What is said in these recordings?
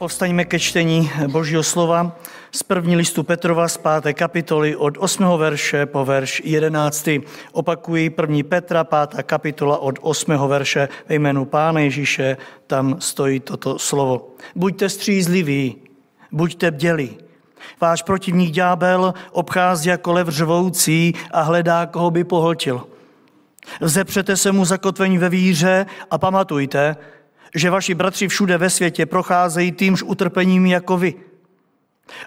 Povstaňme ke čtení Božího slova z první listu Petrova z páté kapitoly od 8. verše po verš 11. Opakuji první Petra, pátá kapitola od 8. verše ve jménu Pána Ježíše, tam stojí toto slovo. Buďte střízliví, buďte bdělí. Váš protivník ďábel obchází jako lev řvoucí a hledá, koho by pohltil. Vzepřete se mu zakotvení ve víře a pamatujte, že vaši bratři všude ve světě procházejí týmž utrpením jako vy.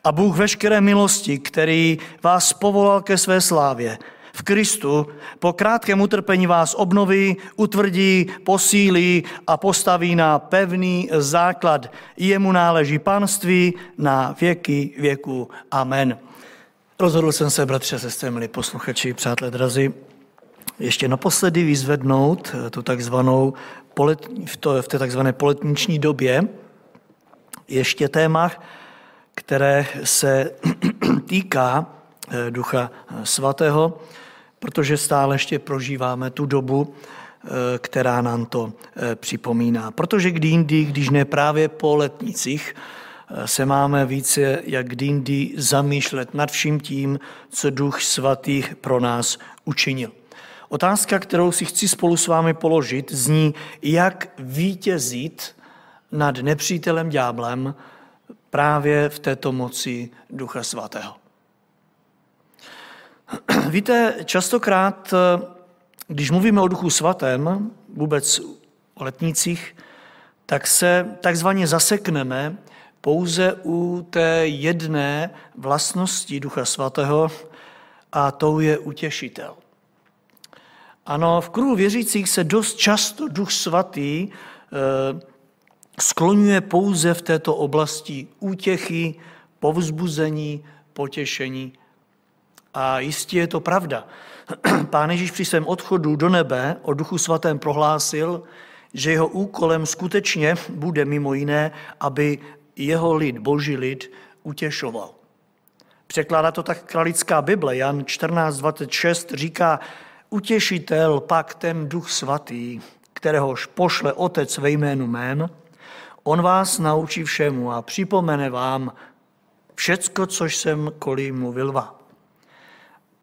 A Bůh veškeré milosti, který vás povolal ke své slávě, v Kristu po krátkém utrpení vás obnoví, utvrdí, posílí a postaví na pevný základ. Jemu náleží panství na věky věku. Amen. Rozhodl jsem se, bratře, sestry, milí posluchači, přátelé drazí, ještě naposledy vyzvednout tu takzvanou v, to, v té takzvané poletniční době ještě téma, které se týká eh, Ducha Svatého, protože stále ještě prožíváme tu dobu, eh, která nám to eh, připomíná. Protože kdy jindy, když ne právě po letnicích, se máme více jak kdy jindy zamýšlet nad vším tím, co Duch Svatý pro nás učinil. Otázka, kterou si chci spolu s vámi položit, zní, jak vítězit nad nepřítelem ďáblem právě v této moci Ducha Svatého. Víte, častokrát, když mluvíme o Duchu Svatém, vůbec o letnicích, tak se takzvaně zasekneme pouze u té jedné vlastnosti Ducha Svatého a tou je utěšitel. Ano, v kruhu věřících se dost často Duch Svatý eh, skloňuje pouze v této oblasti útěchy, povzbuzení, potěšení. A jistě je to pravda. Pán Ježíš při svém odchodu do nebe o Duchu Svatém prohlásil, že jeho úkolem skutečně bude mimo jiné, aby jeho lid, boží lid, utěšoval. Překládá to tak kralická Bible. Jan 14.26 říká, utěšitel pak ten duch svatý, kteréhož pošle otec ve jménu mém, on vás naučí všemu a připomene vám všecko, což jsem kolí mluvil vám.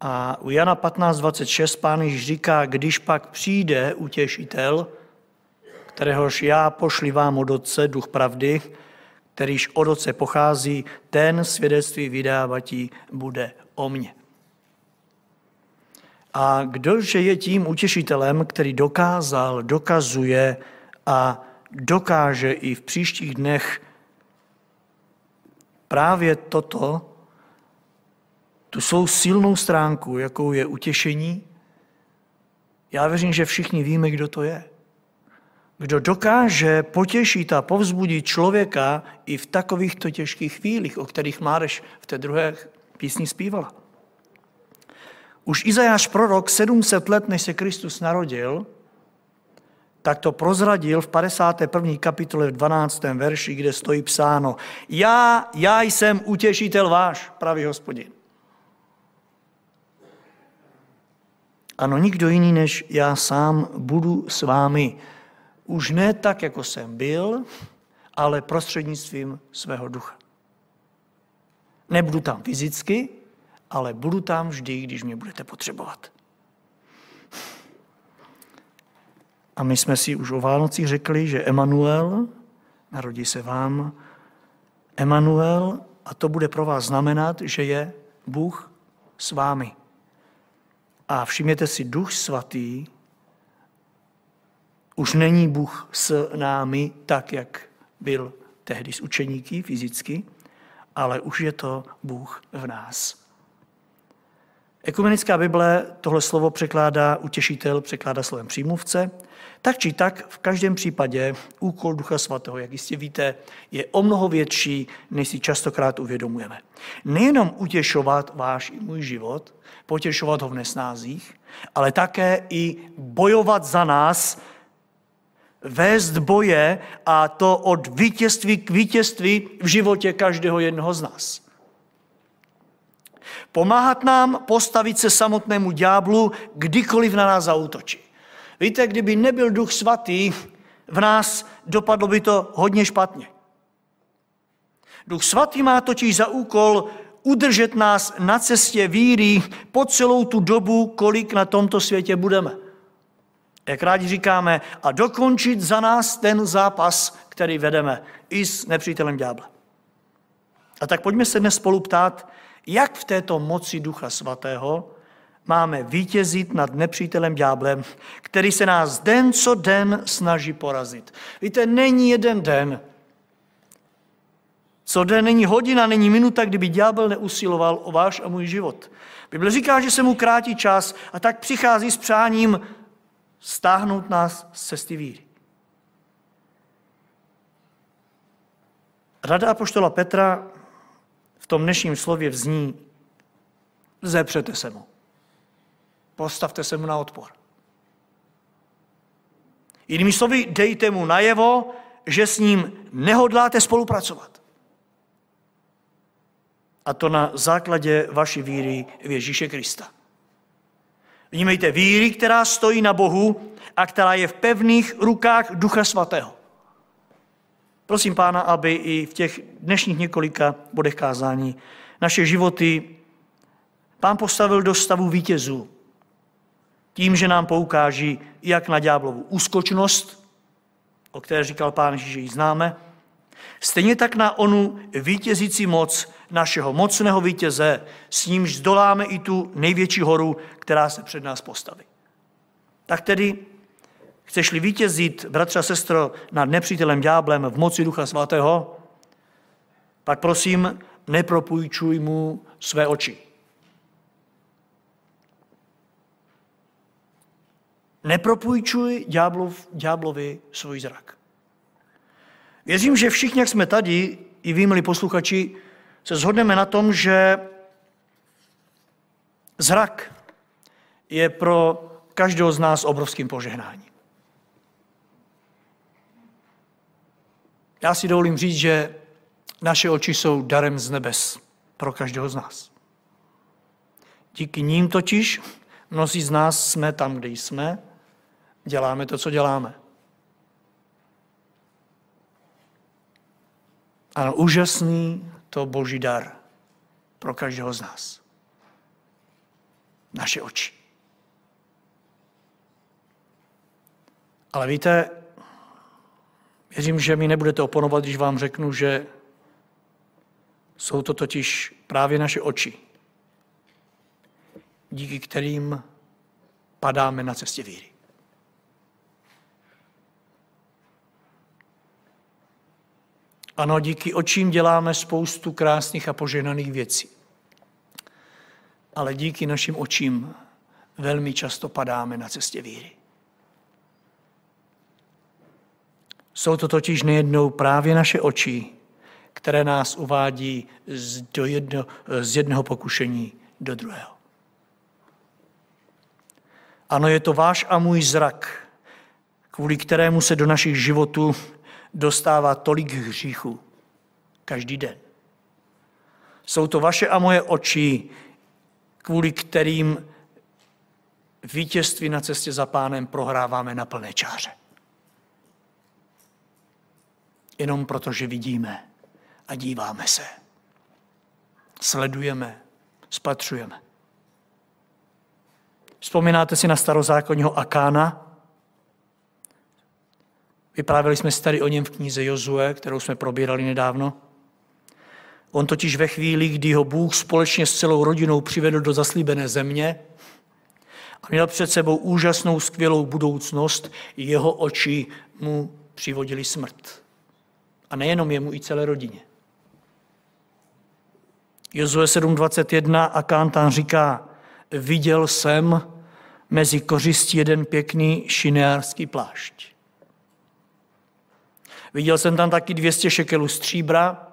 A u Jana 15.26 pán Ježíš říká, když pak přijde utěšitel, kteréhož já pošli vám od Otce, duch pravdy, kterýž od Otce pochází, ten svědectví vydávatí bude o mně. A kdože je tím utěšitelem, který dokázal, dokazuje a dokáže i v příštích dnech právě toto, tu svou silnou stránku, jakou je utěšení, já věřím, že všichni víme, kdo to je. Kdo dokáže potěšit a povzbudit člověka i v takovýchto těžkých chvílích, o kterých Máreš v té druhé písni zpívala. Už Izajáš prorok 700 let, než se Kristus narodil, tak to prozradil v 51. kapitole v 12. verši, kde stojí psáno Já, já jsem utěšitel váš, pravý hospodin. Ano, nikdo jiný než já sám budu s vámi. Už ne tak, jako jsem byl, ale prostřednictvím svého ducha. Nebudu tam fyzicky, ale budu tam vždy, když mě budete potřebovat. A my jsme si už o Vánocích řekli, že Emanuel, narodí se vám, Emanuel, a to bude pro vás znamenat, že je Bůh s vámi. A všimněte si, Duch Svatý už není Bůh s námi tak, jak byl tehdy s učeníky fyzicky, ale už je to Bůh v nás. Ekumenická Bible tohle slovo překládá utěšitel, překládá slovem přímluvce. Tak či tak, v každém případě úkol Ducha Svatého, jak jistě víte, je o mnoho větší, než si častokrát uvědomujeme. Nejenom utěšovat váš i můj život, potěšovat ho v nesnázích, ale také i bojovat za nás, vést boje a to od vítězství k vítězství v životě každého jednoho z nás. Pomáhat nám postavit se samotnému ďáblu, kdykoliv na nás zautočí. Víte, kdyby nebyl duch svatý v nás, dopadlo by to hodně špatně. Duch svatý má totiž za úkol udržet nás na cestě víry po celou tu dobu, kolik na tomto světě budeme. Jak rádi říkáme, a dokončit za nás ten zápas, který vedeme i s nepřítelem ďábla. A tak pojďme se dnes spolu ptát, jak v této moci Ducha Svatého máme vítězit nad nepřítelem ďáblem, který se nás den co den snaží porazit. Víte, není jeden den, co den není hodina, není minuta, kdyby ďábel neusiloval o váš a můj život. Bible říká, že se mu krátí čas a tak přichází s přáním stáhnout nás z cesty víry. Rada apoštola Petra tom dnešním slově vzní, zepřete se mu. Postavte se mu na odpor. Jinými slovy, dejte mu najevo, že s ním nehodláte spolupracovat. A to na základě vaší víry v Ježíše Krista. Vnímejte víry, která stojí na Bohu a která je v pevných rukách Ducha Svatého. Prosím Pána, aby i v těch dnešních několika bodech kázání naše životy Pán postavil do stavu vítězů. Tím, že nám poukáží jak na ďáblovu úskočnost, o které říkal Pán že ji známe, stejně tak na onu vítězící moc našeho mocného vítěze, s nímž zdoláme i tu největší horu, která se před nás postaví. Tak tedy Chceš-li vítězit, bratře a sestro, nad nepřítelem ďáblem v moci Ducha Svatého, pak prosím, nepropůjčuj mu své oči. Nepropůjčuj ďáblov, ďáblovi svůj zrak. Věřím, že všichni, jak jsme tady, i vy, milí posluchači, se shodneme na tom, že zrak je pro každého z nás obrovským požehnáním. Já si dovolím říct, že naše oči jsou darem z nebes pro každého z nás. Díky ním totiž mnozí z nás jsme tam, kde jsme, děláme to, co děláme. Ano, úžasný to boží dar pro každého z nás. Naše oči. Ale víte, Věřím, že mi nebudete oponovat, když vám řeknu, že jsou to totiž právě naše oči, díky kterým padáme na cestě víry. Ano, díky očím děláme spoustu krásných a poženaných věcí. Ale díky našim očím velmi často padáme na cestě víry. Jsou to totiž nejednou právě naše oči, které nás uvádí z, do jedno, z jednoho pokušení do druhého. Ano, je to váš a můj zrak, kvůli kterému se do našich životů dostává tolik hříchů každý den. Jsou to vaše a moje oči, kvůli kterým vítězství na cestě za pánem prohráváme na plné čáře jenom proto, že vidíme a díváme se. Sledujeme, spatřujeme. Vzpomínáte si na starozákonního Akána? Vyprávěli jsme si tady o něm v knize Jozue, kterou jsme probírali nedávno. On totiž ve chvíli, kdy ho Bůh společně s celou rodinou přivedl do zaslíbené země a měl před sebou úžasnou, skvělou budoucnost, jeho oči mu přivodili smrt. A nejenom jemu, i celé rodině. Jozue 7.21 a Kántan říká, viděl jsem mezi kořistí jeden pěkný šineárský plášť. Viděl jsem tam taky 200 šekelů stříbra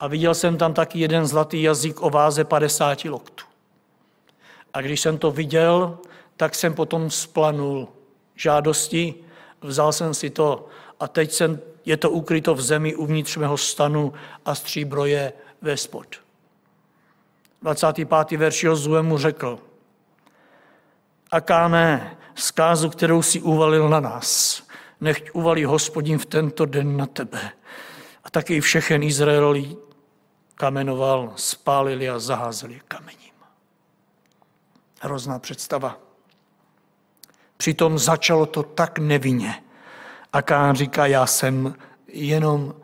a viděl jsem tam taky jeden zlatý jazyk o váze 50 loktů. A když jsem to viděl, tak jsem potom splanul žádosti, vzal jsem si to a teď jsem je to ukryto v zemi uvnitř mého stanu a stříbro je ve spod. 25. verš Jozue mu řekl, Akáne, zkázu, kterou si uvalil na nás, nechť uvalí hospodin v tento den na tebe. A taky všechen Izrael kamenoval, spálili a zaházeli kamením. Hrozná představa. Přitom začalo to tak nevinně. A Kán říká, já jsem jenom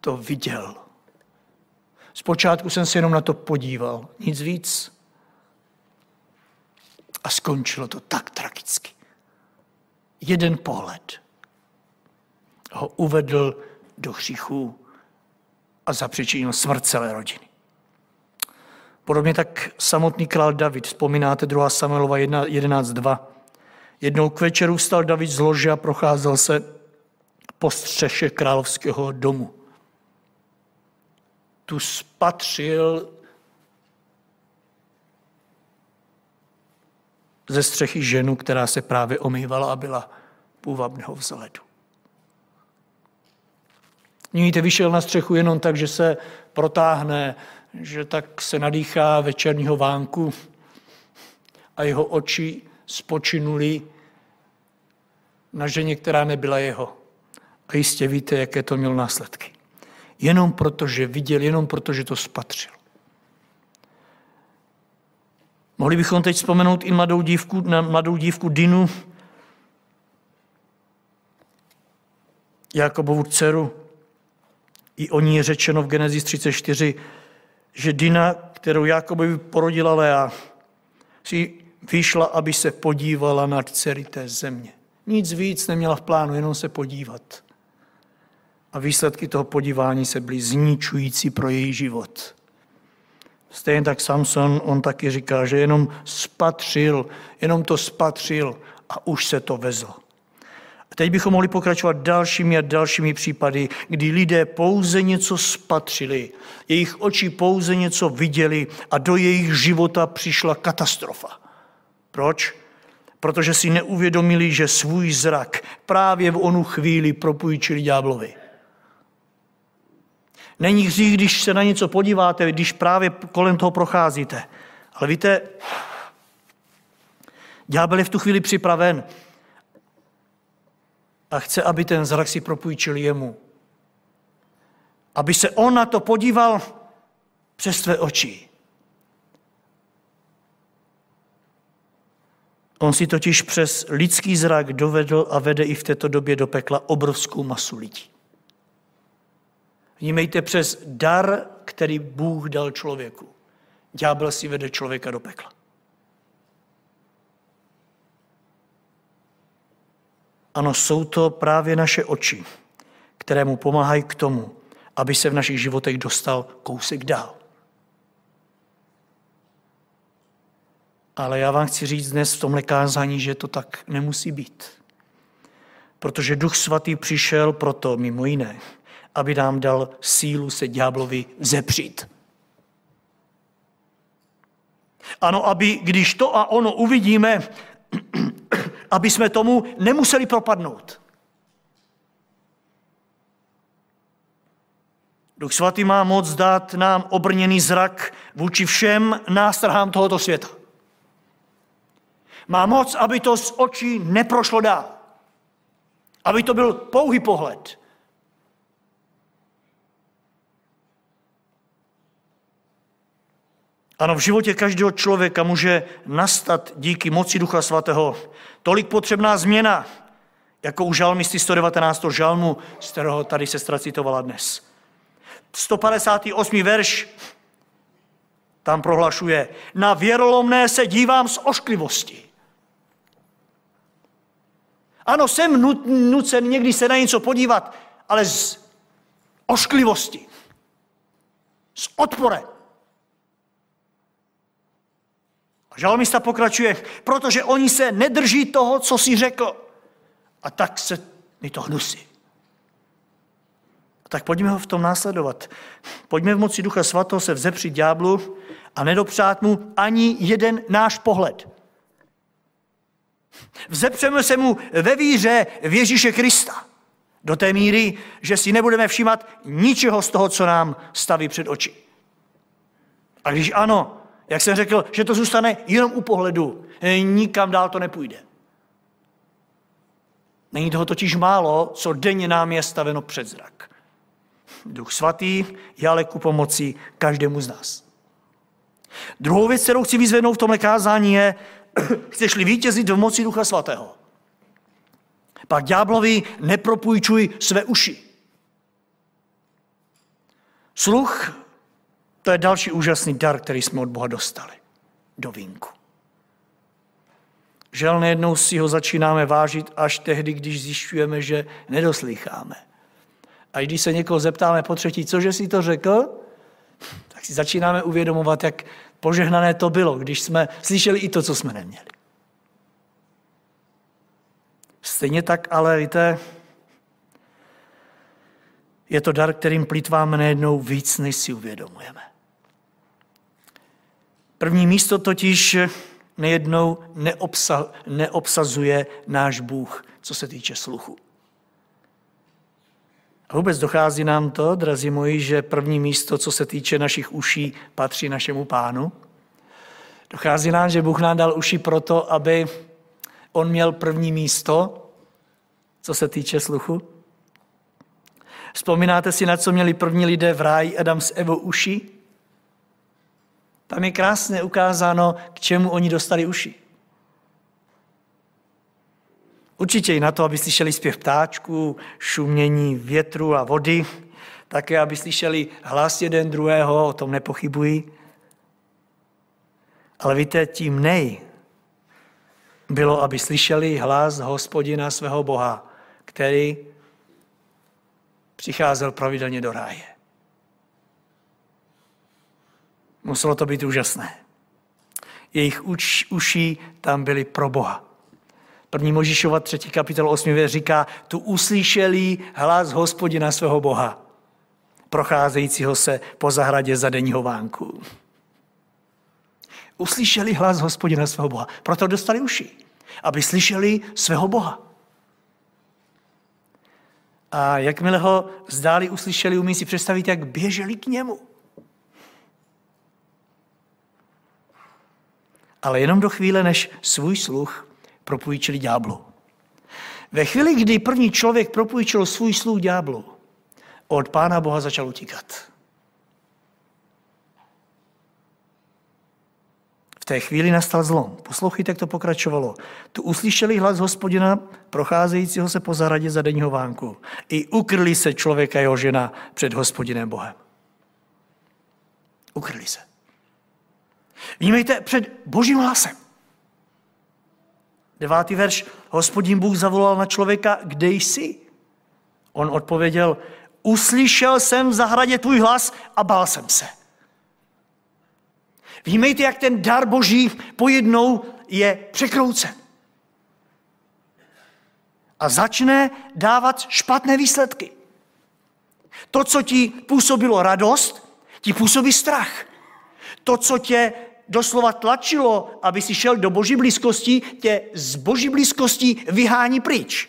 to viděl. Zpočátku jsem se jenom na to podíval, nic víc. A skončilo to tak tragicky. Jeden pohled ho uvedl do hříchu a zapřičinil smrt celé rodiny. Podobně tak samotný král David, vzpomínáte 2. Samuelova 11.2. Jednou k večeru vstal David z lože a procházel se po střeše královského domu. Tu spatřil ze střechy ženu, která se právě omývala a byla půvabného vzhledu. Nyní vyšel na střechu jenom tak, že se protáhne, že tak se nadýchá večerního vánku a jeho oči spočinuli na ženě, která nebyla jeho. A jistě víte, jaké to mělo následky. Jenom proto, že viděl, jenom proto, že to spatřil. Mohli bychom teď vzpomenout i mladou dívku, na mladou dívku Dinu, Jakobovu dceru. I o ní je řečeno v Genesis 34, že Dina, kterou Jakobovi porodila Lea, si vyšla, aby se podívala na dcery té země. Nic víc neměla v plánu, jenom se podívat. A výsledky toho podívání se byly zničující pro její život. Stejně tak Samson, on taky říká, že jenom spatřil, jenom to spatřil a už se to vezlo. A teď bychom mohli pokračovat dalšími a dalšími případy, kdy lidé pouze něco spatřili, jejich oči pouze něco viděli a do jejich života přišla katastrofa. Proč? Protože si neuvědomili, že svůj zrak právě v onu chvíli propůjčili ďáblovi. Není hřích, když se na něco podíváte, když právě kolem toho procházíte. Ale víte, ďábel je v tu chvíli připraven a chce, aby ten zrak si propůjčil jemu. Aby se on na to podíval přes tvé oči. On si totiž přes lidský zrak dovedl a vede i v této době do pekla obrovskou masu lidí. Vnímejte přes dar, který Bůh dal člověku. Ďábel si vede člověka do pekla. Ano, jsou to právě naše oči, které mu pomáhají k tomu, aby se v našich životech dostal kousek dál. Ale já vám chci říct dnes v tomhle kázání, že to tak nemusí být. Protože Duch Svatý přišel proto, mimo jiné, aby nám dal sílu se ďáblovi zepřít. Ano, aby když to a ono uvidíme, aby jsme tomu nemuseli propadnout. Duch svatý má moc dát nám obrněný zrak vůči všem nástrahám tohoto světa. Má moc, aby to z očí neprošlo dál. Aby to byl pouhý pohled. Ano, v životě každého člověka může nastat díky moci Ducha Svatého tolik potřebná změna, jako u žalmisty 119. žalmu, z kterého tady sestra citovala dnes. 158. verš tam prohlašuje, na věrolomné se dívám z ošklivosti. Ano, jsem nucen někdy se na něco podívat, ale z ošklivosti, s odporem. Žalmista pokračuje, protože oni se nedrží toho, co si řekl. A tak se mi to hnusí. Tak pojďme ho v tom následovat. Pojďme v moci Ducha Svatého se vzepřít ďáblu a nedopřát mu ani jeden náš pohled. Vzepřeme se mu ve víře v Ježíše Krista. Do té míry, že si nebudeme všímat ničeho z toho, co nám staví před oči. A když ano, jak jsem řekl, že to zůstane jenom u pohledu. Nikam dál to nepůjde. Není toho totiž málo, co denně nám je staveno před zrak. Duch svatý je ale ku pomoci každému z nás. Druhou věc, kterou chci vyzvednout v tomhle kázání je, chceš-li vítězit v moci Ducha Svatého. Pak ďáblovi nepropůjčuj své uši. Sluch, to je další úžasný dar, který jsme od Boha dostali. Do vínku. Žel nejednou si ho začínáme vážit až tehdy, když zjišťujeme, že nedoslycháme. A když se někoho zeptáme po třetí, cože si to řekl, tak si začínáme uvědomovat, jak požehnané to bylo, když jsme slyšeli i to, co jsme neměli. Stejně tak, ale víte, je to dar, kterým plítváme nejednou víc, než si uvědomujeme. První místo totiž nejednou neobsa, neobsazuje náš Bůh, co se týče sluchu. A vůbec dochází nám to, drazí moji, že první místo, co se týče našich uší, patří našemu pánu. Dochází nám, že Bůh nám dal uši proto, aby on měl první místo, co se týče sluchu. Vzpomínáte si, na co měli první lidé v ráji Adam s Evou uši? Tam je krásně ukázáno, k čemu oni dostali uši. Určitě i na to, aby slyšeli zpěv ptáčků, šumění větru a vody, také, aby slyšeli hlas jeden druhého, o tom nepochybuji. Ale víte, tím nej bylo, aby slyšeli hlas hospodina svého Boha, který přicházel pravidelně do ráje. Muselo to být úžasné. Jejich uč, uši tam byly pro Boha. První Možíšova 3. kapitol 8. věř říká, tu uslyšeli hlas hospodina svého Boha, procházejícího se po zahradě za denního vánku. Uslyšeli hlas hospodina svého Boha, proto dostali uši, aby slyšeli svého Boha. A jakmile ho zdáli, uslyšeli, umí si představit, jak běželi k němu. Ale jenom do chvíle, než svůj sluch propůjčili ďáblu. Ve chvíli, kdy první člověk propůjčil svůj sluch ďáblu, od Pána Boha začal utíkat. V té chvíli nastal zlom. Poslouchejte, jak to pokračovalo. Tu uslyšeli hlas hospodina, procházejícího se po zahradě za denního vánku. I ukryli se člověka jeho žena před hospodinem Bohem. Ukryli se. Vnímejte před božím hlasem. Devátý verš. Hospodin Bůh zavolal na člověka, kde jsi? On odpověděl, uslyšel jsem v zahradě tvůj hlas a bál jsem se. Vnímejte, jak ten dar boží pojednou je překroucen. A začne dávat špatné výsledky. To, co ti působilo radost, ti působí strach. To, co tě doslova tlačilo, aby si šel do boží blízkosti, tě z boží blízkosti vyhání pryč.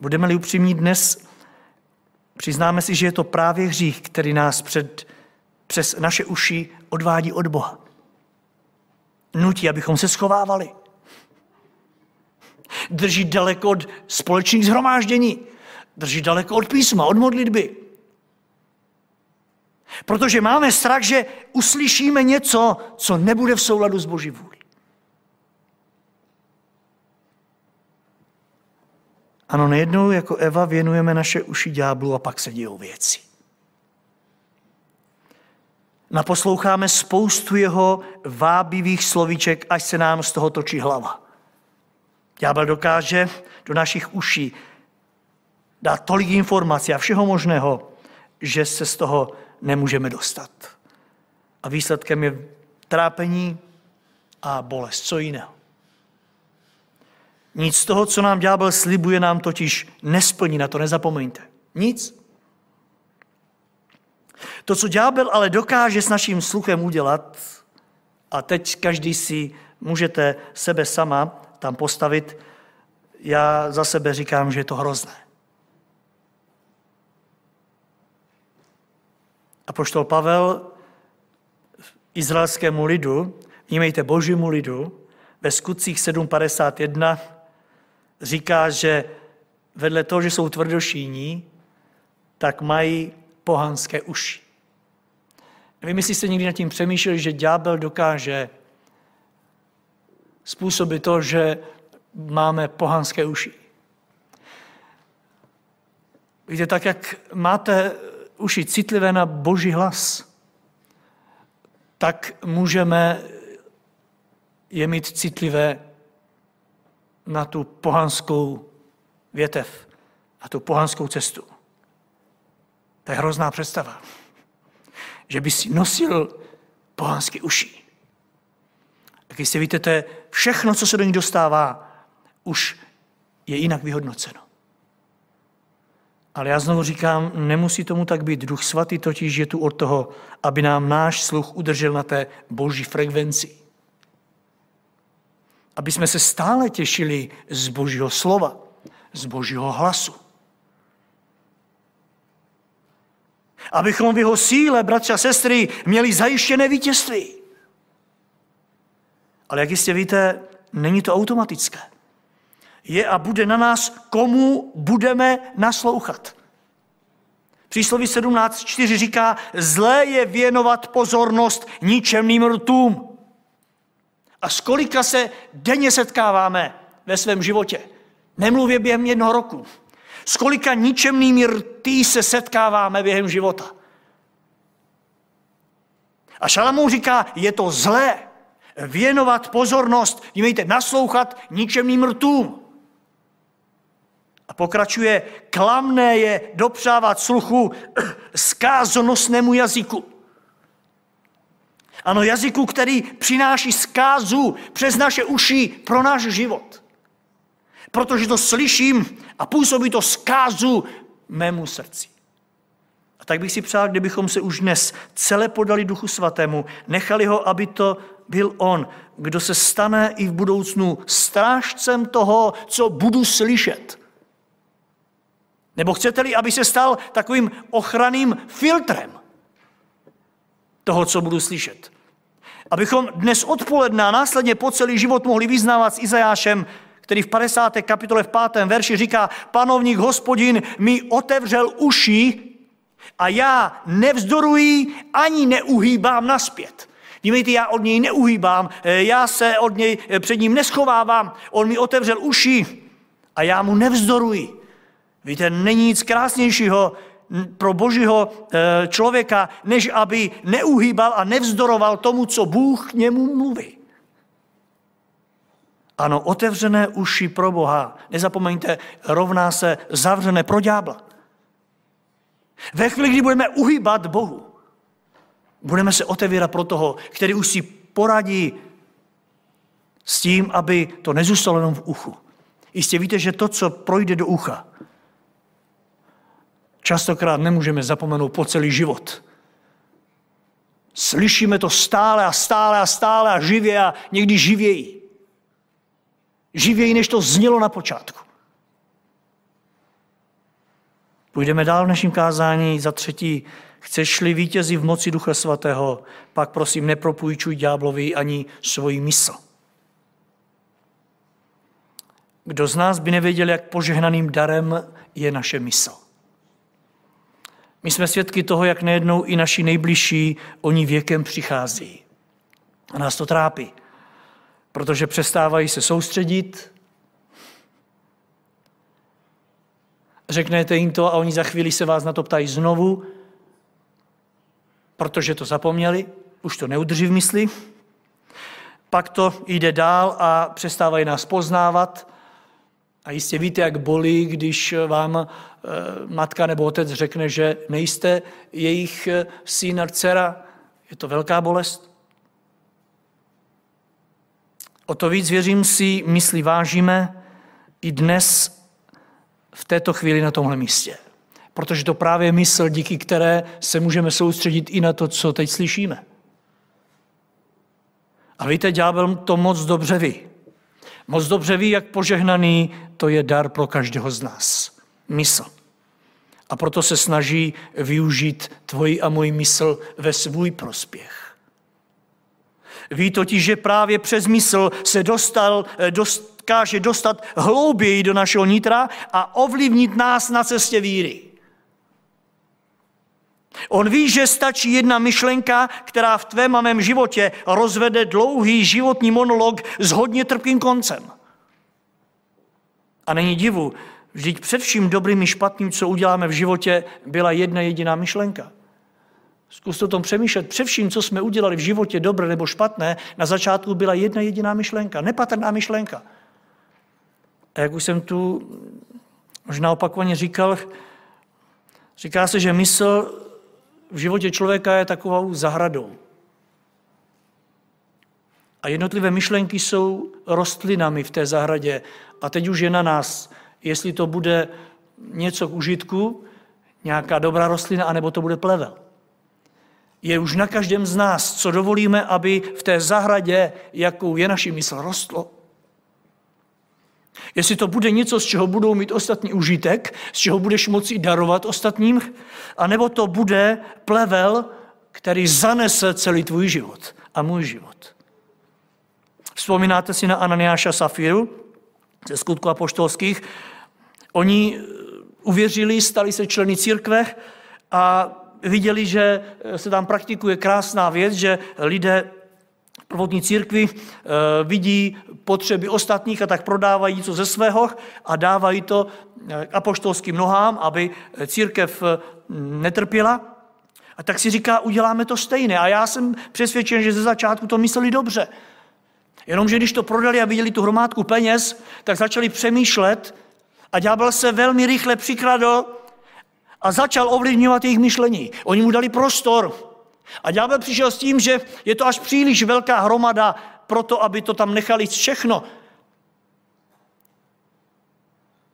Budeme-li upřímní dnes, přiznáme si, že je to právě hřích, který nás před, přes naše uši odvádí od Boha. Nutí, abychom se schovávali. Drží daleko od společných zhromáždění. Drží daleko od písma, od modlitby. Protože máme strach, že uslyšíme něco, co nebude v souladu s Boží vůli. Ano, nejednou jako Eva věnujeme naše uši ďáblu a pak se dějou věci. Naposloucháme spoustu jeho vábivých slovíček, až se nám z toho točí hlava. Ďábel dokáže do našich uší dát tolik informací a všeho možného, že se z toho nemůžeme dostat. A výsledkem je trápení a bolest. Co jiného? Nic z toho, co nám ďábel slibuje, nám totiž nesplní, na to nezapomeňte. Nic. To, co ďábel ale dokáže s naším sluchem udělat, a teď každý si můžete sebe sama tam postavit, já za sebe říkám, že je to hrozné. A poštol Pavel izraelskému lidu, vnímejte božímu lidu, ve skutcích 7.51 říká, že vedle toho, že jsou tvrdošíní, tak mají pohanské uši. Nevím, jestli jste někdy nad tím přemýšleli, že ďábel dokáže způsobit to, že máme pohanské uši. Víte, tak jak máte uši citlivé na boží hlas, tak můžeme je mít citlivé na tu pohanskou větev, na tu pohanskou cestu. To je hrozná představa, že by si nosil pohanský uši. Jak jistě víte, to je všechno, co se do ní dostává, už je jinak vyhodnoceno. Ale já znovu říkám, nemusí tomu tak být. Duch svatý totiž je tu od toho, aby nám náš sluch udržel na té boží frekvenci. Aby jsme se stále těšili z božího slova, z božího hlasu. Abychom v jeho síle, bratři a sestry, měli zajištěné vítězství. Ale jak jistě víte, není to automatické je a bude na nás, komu budeme naslouchat. Přísloví 17.4 říká, zlé je věnovat pozornost ničemným rtům. A s kolika se denně setkáváme ve svém životě? Nemluvě během jednoho roku. S kolika ničemnými rtý se setkáváme během života? A Šalamou říká, je to zlé věnovat pozornost, mějte naslouchat ničemným rtům. A pokračuje, klamné je dopřávat sluchu skázonosnému jazyku. Ano, jazyku, který přináší zkázu přes naše uši pro náš život. Protože to slyším a působí to zkázu mému srdci. A tak bych si přál, kdybychom se už dnes celé podali Duchu Svatému, nechali ho, aby to byl on, kdo se stane i v budoucnu strážcem toho, co budu slyšet. Nebo chcete-li, aby se stal takovým ochranným filtrem toho, co budu slyšet. Abychom dnes odpoledne a následně po celý život mohli vyznávat s Izajášem, který v 50. kapitole v 5. verši říká, panovník hospodin mi otevřel uši a já nevzdoruji ani neuhýbám naspět. Dívejte, já od něj neuhýbám, já se od něj před ním neschovávám, on mi otevřel uši a já mu nevzdoruji. Víte, není nic krásnějšího pro božího e, člověka, než aby neuhýbal a nevzdoroval tomu, co Bůh k němu mluví. Ano, otevřené uši pro Boha, nezapomeňte, rovná se zavřené pro ďábla. Ve chvíli, kdy budeme uhýbat Bohu, budeme se otevírat pro toho, který už si poradí s tím, aby to nezůstalo jenom v uchu. Jistě víte, že to, co projde do ucha, častokrát nemůžeme zapomenout po celý život. Slyšíme to stále a stále a stále a živě a někdy živěji. Živěji, než to znělo na počátku. Půjdeme dál v našem kázání. Za třetí, chceš-li vítězí v moci Ducha Svatého, pak prosím nepropůjčuj ďáblovi ani svoji mysl. Kdo z nás by nevěděl, jak požehnaným darem je naše mysl? My jsme svědky toho, jak nejednou i naši nejbližší oni věkem přichází. A nás to trápí, protože přestávají se soustředit, řeknete jim to a oni za chvíli se vás na to ptají znovu, protože to zapomněli, už to neudrží v mysli. Pak to jde dál a přestávají nás poznávat a jistě víte, jak bolí, když vám eh, matka nebo otec řekne, že nejste jejich eh, syn a dcera. Je to velká bolest. O to víc věřím si, myslí vážíme i dnes v této chvíli na tomhle místě. Protože to právě mysl, díky které se můžeme soustředit i na to, co teď slyšíme. A víte, ďábel to moc dobře ví. Moc dobře ví, jak požehnaný to je dar pro každého z nás. Mysl. A proto se snaží využít tvoji a můj mysl ve svůj prospěch. Ví totiž, že právě přes mysl se dostal, dost, dokáže dostat hlouběji do našeho nitra a ovlivnit nás na cestě víry. On ví, že stačí jedna myšlenka, která v tvém a mém životě rozvede dlouhý životní monolog s hodně trpkým koncem. A není divu, vždyť před vším dobrým i špatným, co uděláme v životě, byla jedna jediná myšlenka. Zkuste o tom přemýšlet. Před vším, co jsme udělali v životě, dobré nebo špatné, na začátku byla jedna jediná myšlenka, nepatrná myšlenka. A jak už jsem tu možná opakovaně říkal, říká se, že mysl v životě člověka je takovou zahradou. A jednotlivé myšlenky jsou rostlinami v té zahradě. A teď už je na nás, jestli to bude něco k užitku, nějaká dobrá rostlina, anebo to bude plevel. Je už na každém z nás, co dovolíme, aby v té zahradě, jakou je naší mysl, rostlo. Jestli to bude něco, z čeho budou mít ostatní užitek, z čeho budeš moci darovat ostatním, anebo to bude plevel, který zanese celý tvůj život a můj život. Vzpomínáte si na Ananiáša Safiru ze skutku apoštolských? Oni eh, uvěřili, stali se členy církve a viděli, že se tam praktikuje krásná věc, že lidé prvotní církvi eh, vidí potřeby ostatních a tak prodávají co ze svého a dávají to eh, apoštolským nohám, aby církev eh, netrpěla. A tak si říká, uděláme to stejné. A já jsem přesvědčen, že ze začátku to mysleli dobře. Jenomže když to prodali a viděli tu hromádku peněz, tak začali přemýšlet a ďábel se velmi rychle přikradl a začal ovlivňovat jejich myšlení. Oni mu dali prostor. A ďábel přišel s tím, že je to až příliš velká hromada pro to, aby to tam nechali všechno.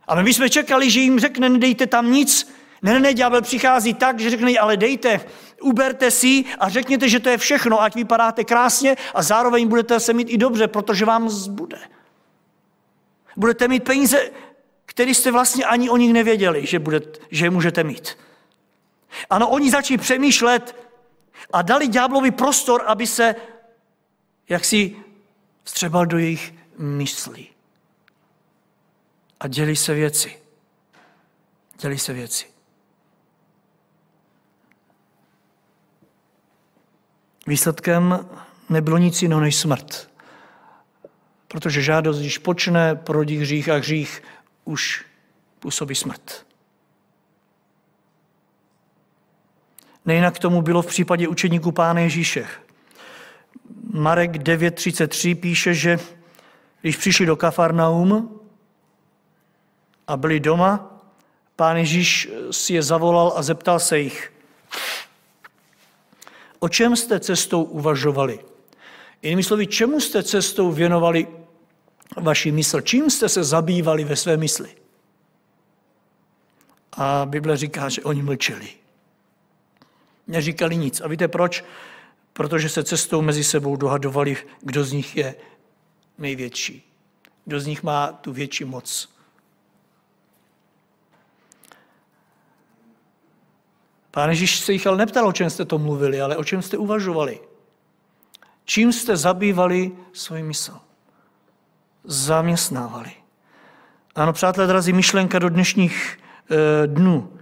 Ale my jsme čekali, že jim řekne, nedejte tam nic. Ne, ne, ne, ďábel přichází tak, že řekne, ale dejte, uberte si a řekněte, že to je všechno, ať vypadáte krásně a zároveň budete se mít i dobře, protože vám zbude. Budete mít peníze, které jste vlastně ani o nich nevěděli, že, bude, že je můžete mít. Ano, oni začali přemýšlet, a dali ďáblovi prostor, aby se jaksi vstřebal do jejich myslí. A děli se věci. Děli se věci. Výsledkem nebylo nic jiného než smrt. Protože žádost, když počne, porodí hřích a hřích už působí smrt. Nejinak tomu bylo v případě učeníků Pána Ježíše. Marek 9.33 píše, že když přišli do Kafarnaum a byli doma, pán Ježíš si je zavolal a zeptal se jich, o čem jste cestou uvažovali? Jinými slovy, čemu jste cestou věnovali vaši mysl? Čím jste se zabývali ve své mysli? A Bible říká, že oni mlčeli neříkali nic. A víte proč? Protože se cestou mezi sebou dohadovali, kdo z nich je největší. Kdo z nich má tu větší moc. Pán Ježíš se jich ale neptal, o čem jste to mluvili, ale o čem jste uvažovali. Čím jste zabývali svůj mysl? Zaměstnávali. Ano, přátelé, drazí, myšlenka do dnešních e, dnů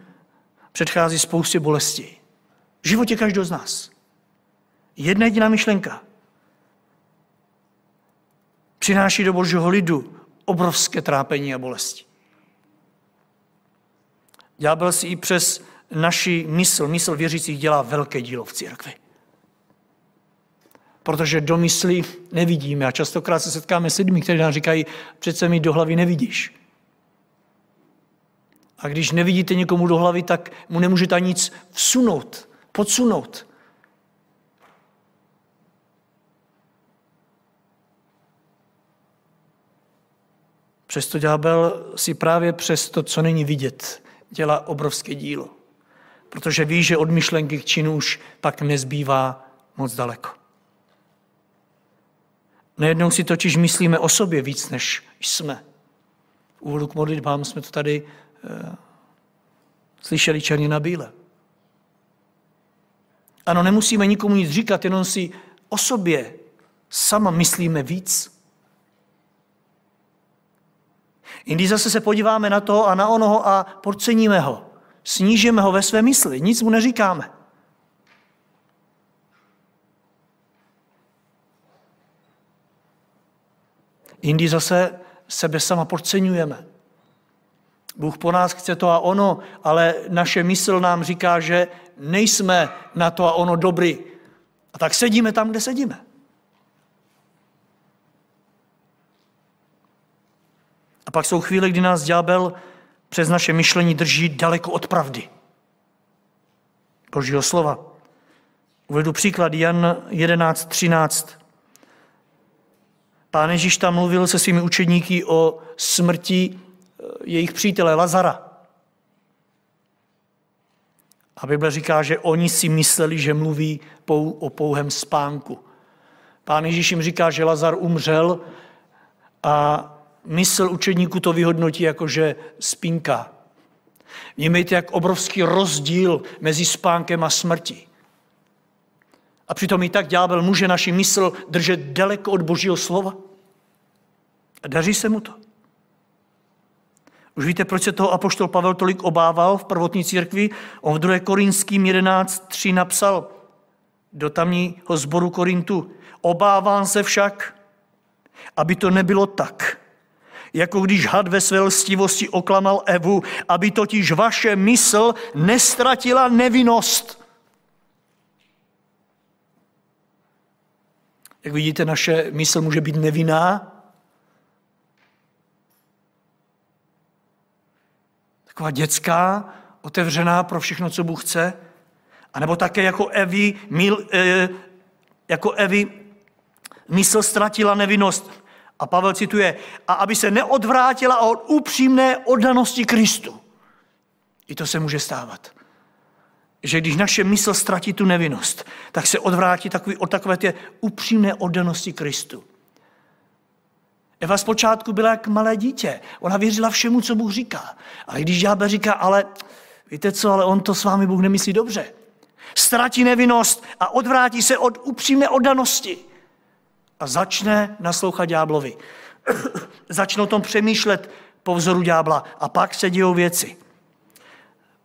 předchází spoustě bolesti v životě každého z nás. Jedna jediná myšlenka přináší do božího lidu obrovské trápení a bolesti. Ďábel si i přes naši mysl, mysl věřících dělá velké dílo v církvi. Protože do mysli nevidíme a častokrát se setkáme s lidmi, kteří nám říkají, přece mi do hlavy nevidíš. A když nevidíte někomu do hlavy, tak mu nemůžete nic vsunout podsunout. Přesto ďábel si právě přes to, co není vidět, dělá obrovské dílo. Protože ví, že od myšlenky k činu už pak nezbývá moc daleko. Nejednou si totiž myslíme o sobě víc, než jsme. V úvodu k modlitbám jsme to tady e, slyšeli černě na bíle. Ano, nemusíme nikomu nic říkat, jenom si o sobě sama myslíme víc. Jindy zase se podíváme na to a na onoho a podceníme ho. Snížíme ho ve své mysli, nic mu neříkáme. Jindy zase sebe sama podceňujeme. Bůh po nás chce to a ono, ale naše mysl nám říká, že nejsme na to a ono dobrý. A tak sedíme tam, kde sedíme. A pak jsou chvíle, kdy nás ďábel přes naše myšlení drží daleko od pravdy. Božího slova. Uvedu příklad Jan 11.13. Pán Ježíš tam mluvil se svými učedníky o smrti eh, jejich přítele Lazara. A Bible říká, že oni si mysleli, že mluví o pouhém spánku. Pán Ježíš jim říká, že Lazar umřel a mysl učedníků to vyhodnotí jako, že spínka. Vnímejte, jak obrovský rozdíl mezi spánkem a smrtí. A přitom i tak ďábel může naši mysl držet daleko od božího slova. A daří se mu to. Už víte, proč se toho apoštol Pavel tolik obával v prvotní církvi? On v 2. Korinským 11.3 napsal do tamního zboru Korintu. Obávám se však, aby to nebylo tak, jako když had ve své lstivosti oklamal Evu, aby totiž vaše mysl nestratila nevinnost. Jak vidíte, naše mysl může být nevinná, taková dětská, otevřená pro všechno, co Bůh chce, a nebo také jako Evi, mil, e, jako Evi mysl ztratila nevinnost. A Pavel cituje, a aby se neodvrátila od upřímné oddanosti Kristu. I to se může stávat. Že když naše mysl ztratí tu nevinnost, tak se odvrátí takový, od takové té upřímné oddanosti Kristu. Eva zpočátku byla jak malé dítě. Ona věřila všemu, co Bůh říká. Ale když ďábel říká, ale víte co, ale on to s vámi Bůh nemyslí dobře. Ztratí nevinnost a odvrátí se od upřímné oddanosti. A začne naslouchat ďáblovi. Začne o tom přemýšlet po vzoru ďábla. A pak se dějou věci.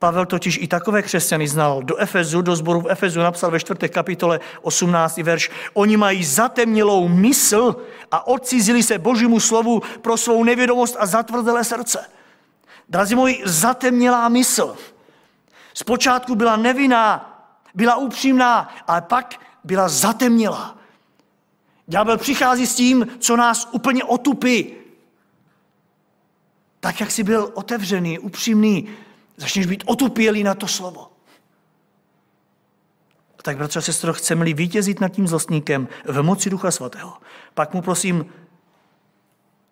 Pavel totiž i takové křesťany znal. Do Efezu, do sboru v Efezu napsal ve čtvrté kapitole 18. verš. Oni mají zatemnělou mysl a odcizili se božímu slovu pro svou nevědomost a zatvrdelé srdce. Drazí moji, zatemnělá mysl. Zpočátku byla nevinná, byla upřímná, ale pak byla zatemnělá. Ďábel přichází s tím, co nás úplně otupí. Tak, jak jsi byl otevřený, upřímný, Začneš být otupělý na to slovo. Tak, bratře a sestro, chceme-li vítězit nad tím zlostníkem v moci Ducha Svatého, pak mu prosím,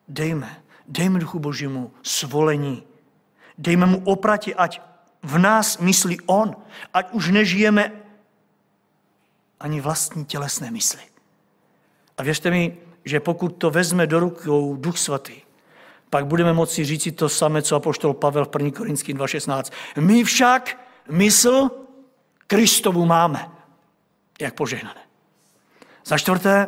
dejme, dejme Duchu Božímu svolení. Dejme mu oprati, ať v nás myslí on, ať už nežijeme ani vlastní tělesné mysli. A věřte mi, že pokud to vezme do rukou Duch Svatý, pak budeme moci říct to samé, co apoštol Pavel v 1. Korinským 2.16. My však mysl Kristovu máme. Jak požehnané. Za čtvrté,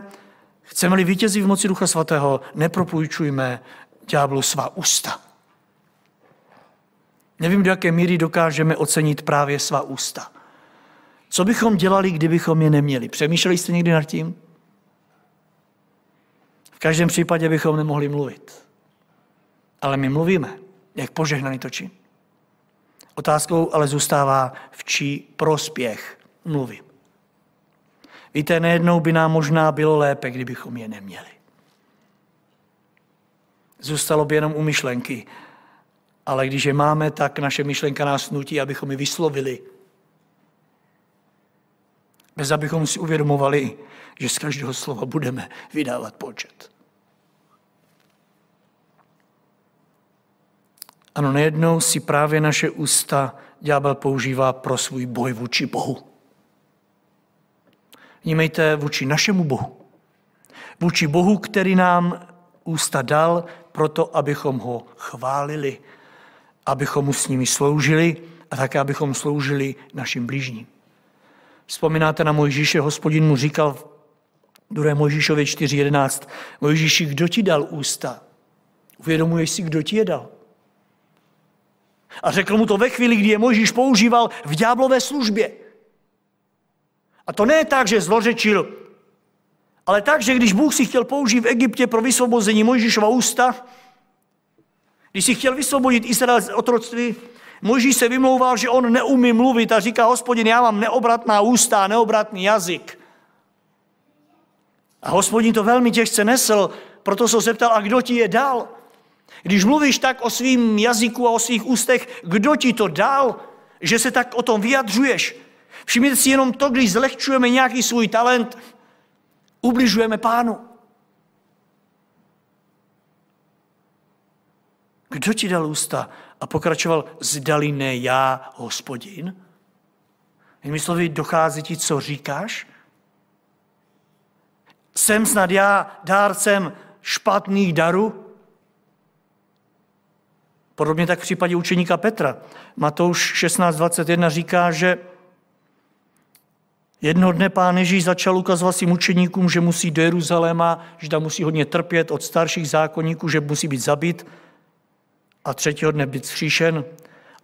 chceme-li vítězí v moci Ducha Svatého, nepropůjčujme ďáblu svá ústa. Nevím, do jaké míry dokážeme ocenit právě svá ústa. Co bychom dělali, kdybychom je neměli? Přemýšleli jste někdy nad tím? V každém případě bychom nemohli mluvit. Ale my mluvíme, jak požehnaný to čin. Otázkou ale zůstává, v čí prospěch mluvím. Víte, nejednou by nám možná bylo lépe, kdybychom je neměli. Zůstalo by jenom u myšlenky, ale když je máme, tak naše myšlenka nás nutí, abychom ji vyslovili. Bez abychom si uvědomovali, že z každého slova budeme vydávat počet. Ano, nejednou si právě naše ústa ďábel používá pro svůj boj vůči Bohu. Vnímejte vůči našemu Bohu. Vůči Bohu, který nám ústa dal proto, abychom ho chválili, abychom mu s nimi sloužili a také, abychom sloužili našim blížním. Vzpomínáte na Mojžíše, hospodin mu říkal v 2. Mojžíšově 4.11, Mojžíši, kdo ti dal ústa? Uvědomuješ si, kdo ti je dal? A řekl mu to ve chvíli, kdy je Mojžíš používal v ďáblové službě. A to ne tak, že zlořečil, ale tak, že když Bůh si chtěl použít v Egyptě pro vysvobození Mojžíšova ústa, když si chtěl vysvobodit Izrael z otroctví, Mojžíš se vymlouval, že on neumí mluvit a říká, hospodin, já mám neobratná ústa a neobratný jazyk. A hospodin to velmi těžce nesl, proto se zeptal, a kdo ti je dal? Když mluvíš tak o svým jazyku a o svých ústech, kdo ti to dal, že se tak o tom vyjadřuješ? Všimněte si jenom to, když zlehčujeme nějaký svůj talent, ubližujeme pánu. Kdo ti dal ústa? A pokračoval, zdali ne já, hospodin? Jinými slovy, dochází ti, co říkáš? Jsem snad já dárcem špatných darů? Podobně tak v případě učeníka Petra. Matouš 16.21 říká, že Jednoho dne pán Ježíš začal ukazovat svým učeníkům, že musí do Jeruzaléma, že tam musí hodně trpět od starších zákonníků, že musí být zabit a třetího dne být vzkříšen.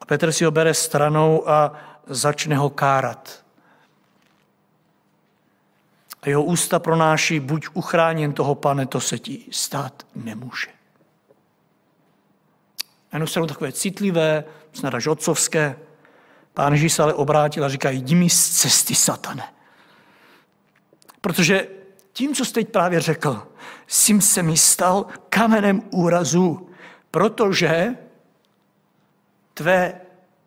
A Petr si ho bere stranou a začne ho kárat. A jeho ústa pronáší, buď uchráněn toho, pane, to se ti stát nemůže. Na jednu stranu takové citlivé, snad až otcovské. Pán Ježíš se ale obrátil a říká, jdi mi z cesty, satane. Protože tím, co jsi teď právě řekl, jsem se mi stal kamenem úrazu, protože tvé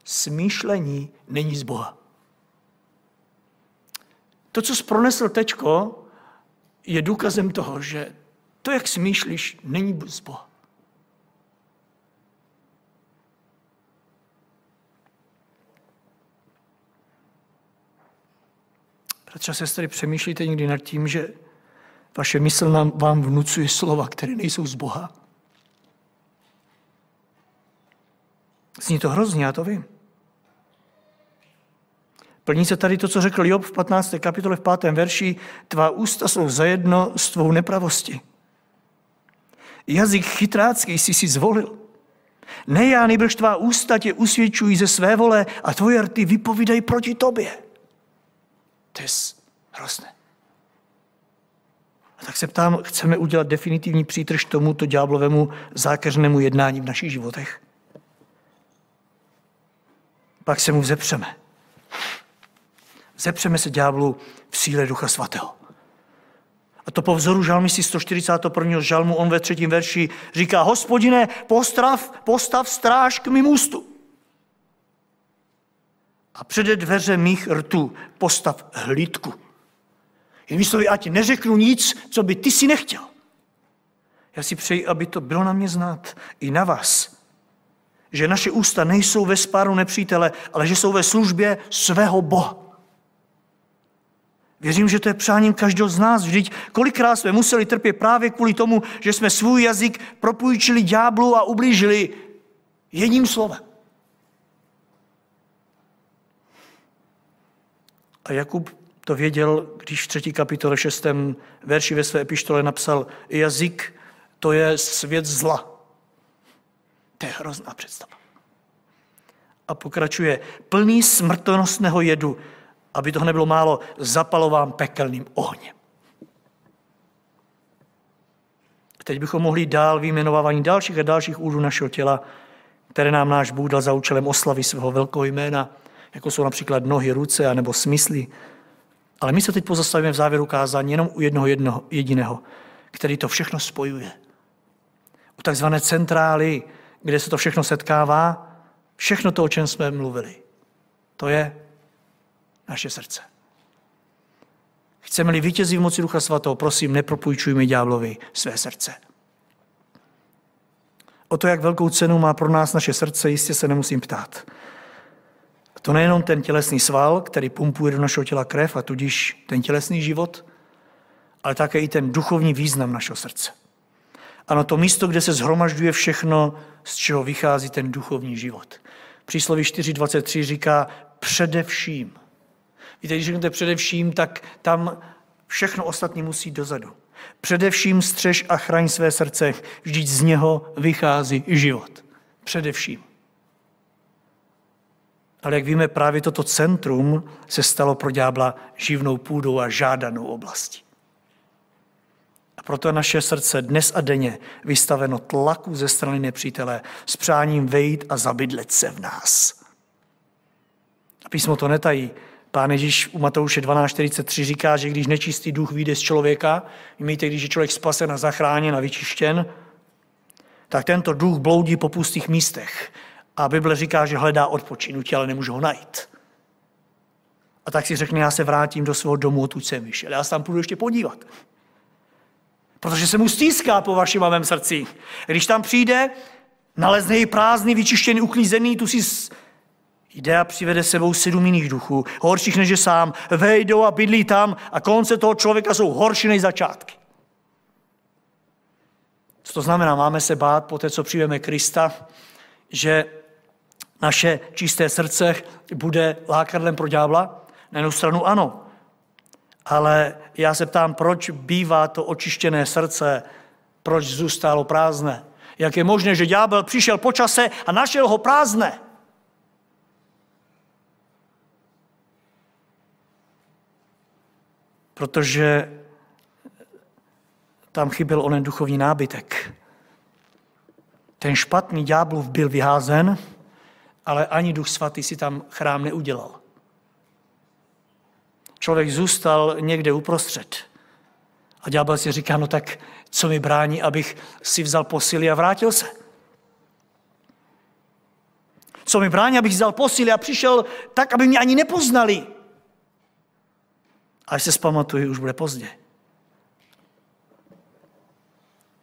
smýšlení není z Boha. To, co jsi pronesl tečko, je důkazem toho, že to, jak smýšlíš, není z Boha. Bratře a sestry, přemýšlíte někdy nad tím, že vaše mysl nám, vám vnucuje slova, které nejsou z Boha? Zní to hrozně, já to vím. Plní se tady to, co řekl Job v 15. kapitole v 5. verši. Tvá ústa jsou zajedno s tvou nepravosti. Jazyk chytrácký jsi si zvolil. Ne já, nejbrž tvá ústa tě usvědčují ze své vole a tvoje rty vypovídají proti tobě. To je hrozné. A tak se ptám, chceme udělat definitivní přítrž tomuto ďáblovému zákeřnému jednání v našich životech? Pak se mu vzepřeme. Zepřeme se ďáblu v síle Ducha Svatého. A to po vzoru žalmisty 141. žalmu, on ve třetím verši říká, hospodine, postav, postav stráž k mým ústu a přede dveře mých rtů postav hlídku. Jinými slovy, ať neřeknu nic, co by ty si nechtěl. Já si přeji, aby to bylo na mě znát i na vás. Že naše ústa nejsou ve spáru nepřítele, ale že jsou ve službě svého Boha. Věřím, že to je přáním každého z nás. Vždyť kolikrát jsme museli trpět právě kvůli tomu, že jsme svůj jazyk propůjčili ďáblu a ublížili jedním slovem. A Jakub to věděl, když v třetí kapitole šestém verši ve své epištole napsal, jazyk to je svět zla. To je hrozná představa. A pokračuje, plný smrtonostného jedu, aby toho nebylo málo, zapalován pekelným ohněm. Teď bychom mohli dál vyjmenovávání dalších a dalších údů našeho těla, které nám náš Bůh dal za účelem oslavy svého velkého jména, jako jsou například nohy, ruce a nebo smysly. Ale my se teď pozastavíme v závěru kázání jenom u jednoho, jednoho jediného, který to všechno spojuje. U takzvané centrály, kde se to všechno setkává, všechno to, o čem jsme mluvili. To je naše srdce. Chceme-li vítězí v moci Ducha Svatého, prosím, nepropůjčujme ďáblovi své srdce. O to, jak velkou cenu má pro nás naše srdce, jistě se nemusím ptát. To nejenom ten tělesný sval, který pumpuje do našeho těla krev a tudíž ten tělesný život, ale také i ten duchovní význam našeho srdce. Ano, to místo, kde se zhromažďuje všechno, z čeho vychází ten duchovní život. Přísloví 4.23 říká především. Víte, když řeknete především, tak tam všechno ostatní musí dozadu. Především střež a chraň své srdce, vždyť z něho vychází život. Především. Ale jak víme, právě toto centrum se stalo pro ďábla živnou půdou a žádanou oblastí. A proto naše srdce dnes a denně vystaveno tlaku ze strany nepřítele s přáním vejít a zabydlet se v nás. A písmo to netají. Pán Ježíš u Matouše 12.43 říká, že když nečistý duch vyjde z člověka, víte, když je člověk spasen a zachráněn a vyčištěn, tak tento duch bloudí po pustých místech. A Bible říká, že hledá odpočinutí, ale nemůže ho najít. A tak si řekne, já se vrátím do svého domu, odkud jsem vyšel. Já se tam půjdu ještě podívat. Protože se mu stýská po vašem a mém srdci. Když tam přijde, nalezne jej prázdný, vyčištěný, uklízený, tu si jde a přivede sebou sedm jiných duchů, horších než je sám, vejdou a bydlí tam a konce toho člověka jsou horší než začátky. Co to znamená? Máme se bát po té, co přijmeme Krista, že naše čisté srdce bude lákadlem pro ďábla? Na jednu stranu ano, ale já se ptám, proč bývá to očištěné srdce, proč zůstalo prázdné? Jak je možné, že ďábel přišel po čase a našel ho prázdné? Protože tam chyběl onen duchovní nábytek. Ten špatný ďáblův byl vyházen, ale ani duch svatý si tam chrám neudělal člověk zůstal někde uprostřed. A ďábel si říká, no tak co mi brání, abych si vzal posily a vrátil se. Co mi brání, abych vzal posily a přišel tak, aby mě ani nepoznali. A až se zpamatuji, už bude pozdě.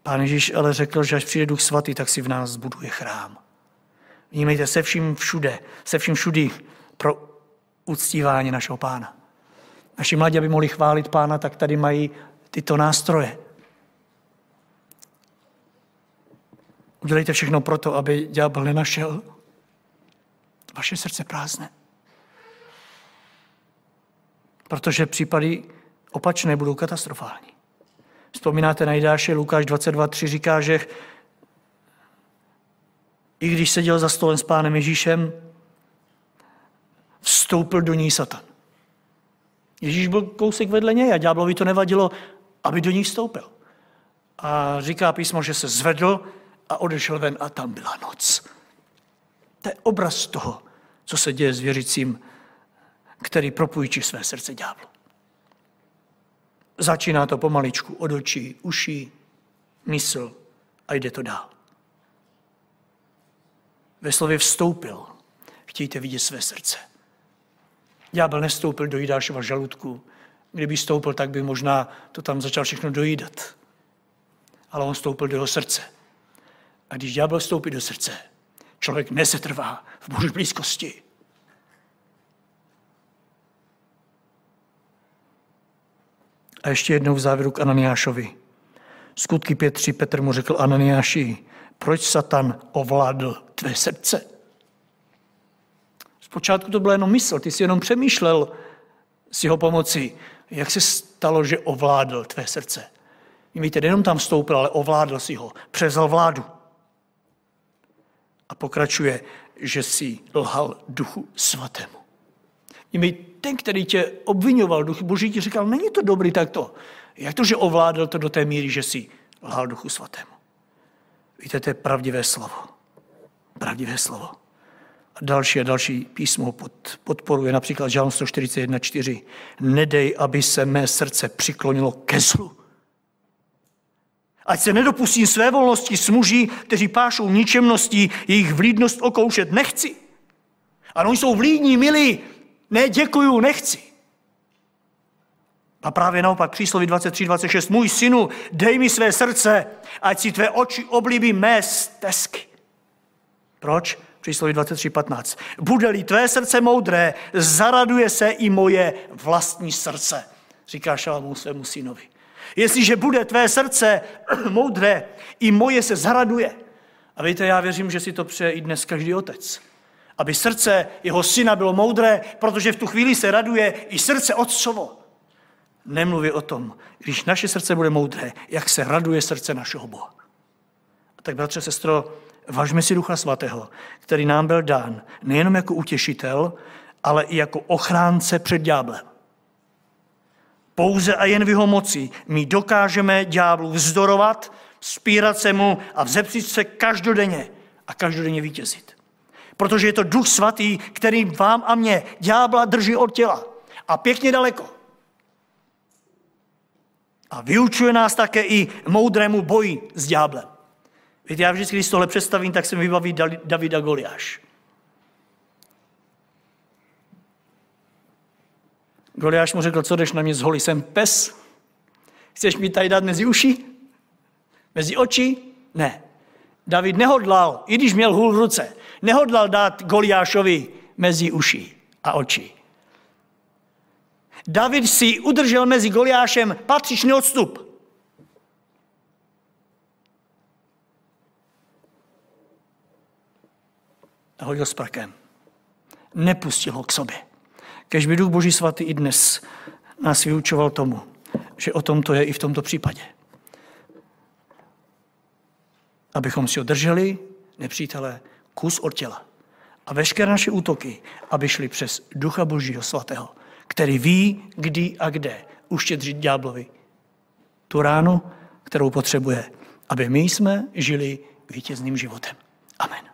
Pán Ježíš ale řekl, že až přijde Duch Svatý, tak si v nás zbuduje chrám. Vnímejte se vším všude, se vším všudy pro uctívání našeho pána naši mladí, aby mohli chválit pána, tak tady mají tyto nástroje. Udělejte všechno proto, aby ďábel nenašel vaše srdce prázdné. Protože případy opačné budou katastrofální. Vzpomínáte na Jidáše, Lukáš 22.3 říká, že i když seděl za stolem s pánem Ježíšem, vstoupil do ní Satan. Ježíš byl kousek vedle něj a ďáblovi to nevadilo, aby do ní vstoupil. A říká písmo, že se zvedl a odešel ven a tam byla noc. To je obraz toho, co se děje s věřícím, který propůjčí své srdce ďáblu. Začíná to pomaličku od očí, uší, mysl a jde to dál. Ve slově vstoupil. Chtějte vidět své srdce. Ďábel nestoupil do Jidášova žaludku. Kdyby stoupil, tak by možná to tam začal všechno dojídat. Ale on stoupil do jeho srdce. A když ďábel vstoupí do srdce, člověk nesetrvá v boží blízkosti. A ještě jednou v závěru k Ananiášovi. Skutky 5.3 Petr mu řekl Ananiáši, proč Satan ovládl tvé srdce? Zpočátku to byla jenom mysl, ty jsi jenom přemýšlel s jeho pomocí, jak se stalo, že ovládl tvé srdce. Víte, jenom tam vstoupil, ale ovládl si ho, přezal vládu. A pokračuje, že si lhal duchu svatému. Víte, ten, který tě obvinoval, duch boží ti říkal, není to dobrý takto. Jak to, že ovládl to do té míry, že si lhal duchu svatému? Víte, to je pravdivé slovo. Pravdivé slovo. A další a další písmo pod, podporuje například Žalm 141.4. Nedej, aby se mé srdce přiklonilo ke zlu. Ať se nedopustím své volnosti s muži, kteří pášou ničemností, jejich vlídnost okoušet nechci. Ano, jsou vlídní, milí, ne, děkuju, nechci. A právě naopak přísloví 23.26. Můj synu, dej mi své srdce, ať si tvé oči oblíbí mé stezky. Proč? Přísloví 23.15. Bude-li tvé srdce moudré, zaraduje se i moje vlastní srdce, říká Šalamún svému synovi. Jestliže bude tvé srdce moudré, i moje se zaraduje. A víte, já věřím, že si to přeje i dnes každý otec. Aby srdce jeho syna bylo moudré, protože v tu chvíli se raduje i srdce otcovo. nemluví o tom, když naše srdce bude moudré, jak se raduje srdce našeho Boha. A tak, bratře, sestro, vážme si Ducha Svatého, který nám byl dán nejenom jako utěšitel, ale i jako ochránce před ďáblem. Pouze a jen v jeho moci my dokážeme ďáblu vzdorovat, spírat se mu a vzepřít se každodenně a každodenně vítězit. Protože je to duch svatý, který vám a mě ďábla drží od těla a pěkně daleko. A vyučuje nás také i moudrému boji s ďáblem. Víte, já vždycky, když tohle představím, tak se mi vybaví Davida Goliáš. Goliáš mu řekl, co jdeš na mě z holy, jsem pes. Chceš mi tady dát mezi uši? Mezi oči? Ne. David nehodlal, i když měl hůl v ruce, nehodlal dát Goliášovi mezi uši a oči. David si udržel mezi Goliášem patřičný odstup. Hodil s prakem. Nepustil ho k sobě. Kež by Duch Boží svatý i dnes nás vyučoval tomu, že o tom to je i v tomto případě. Abychom si održeli nepřítele kus od těla. A veškeré naše útoky, aby šly přes Ducha Božího svatého, který ví, kdy a kde uštědřit ďáblovi tu ránu, kterou potřebuje, aby my jsme žili vítězným životem. Amen.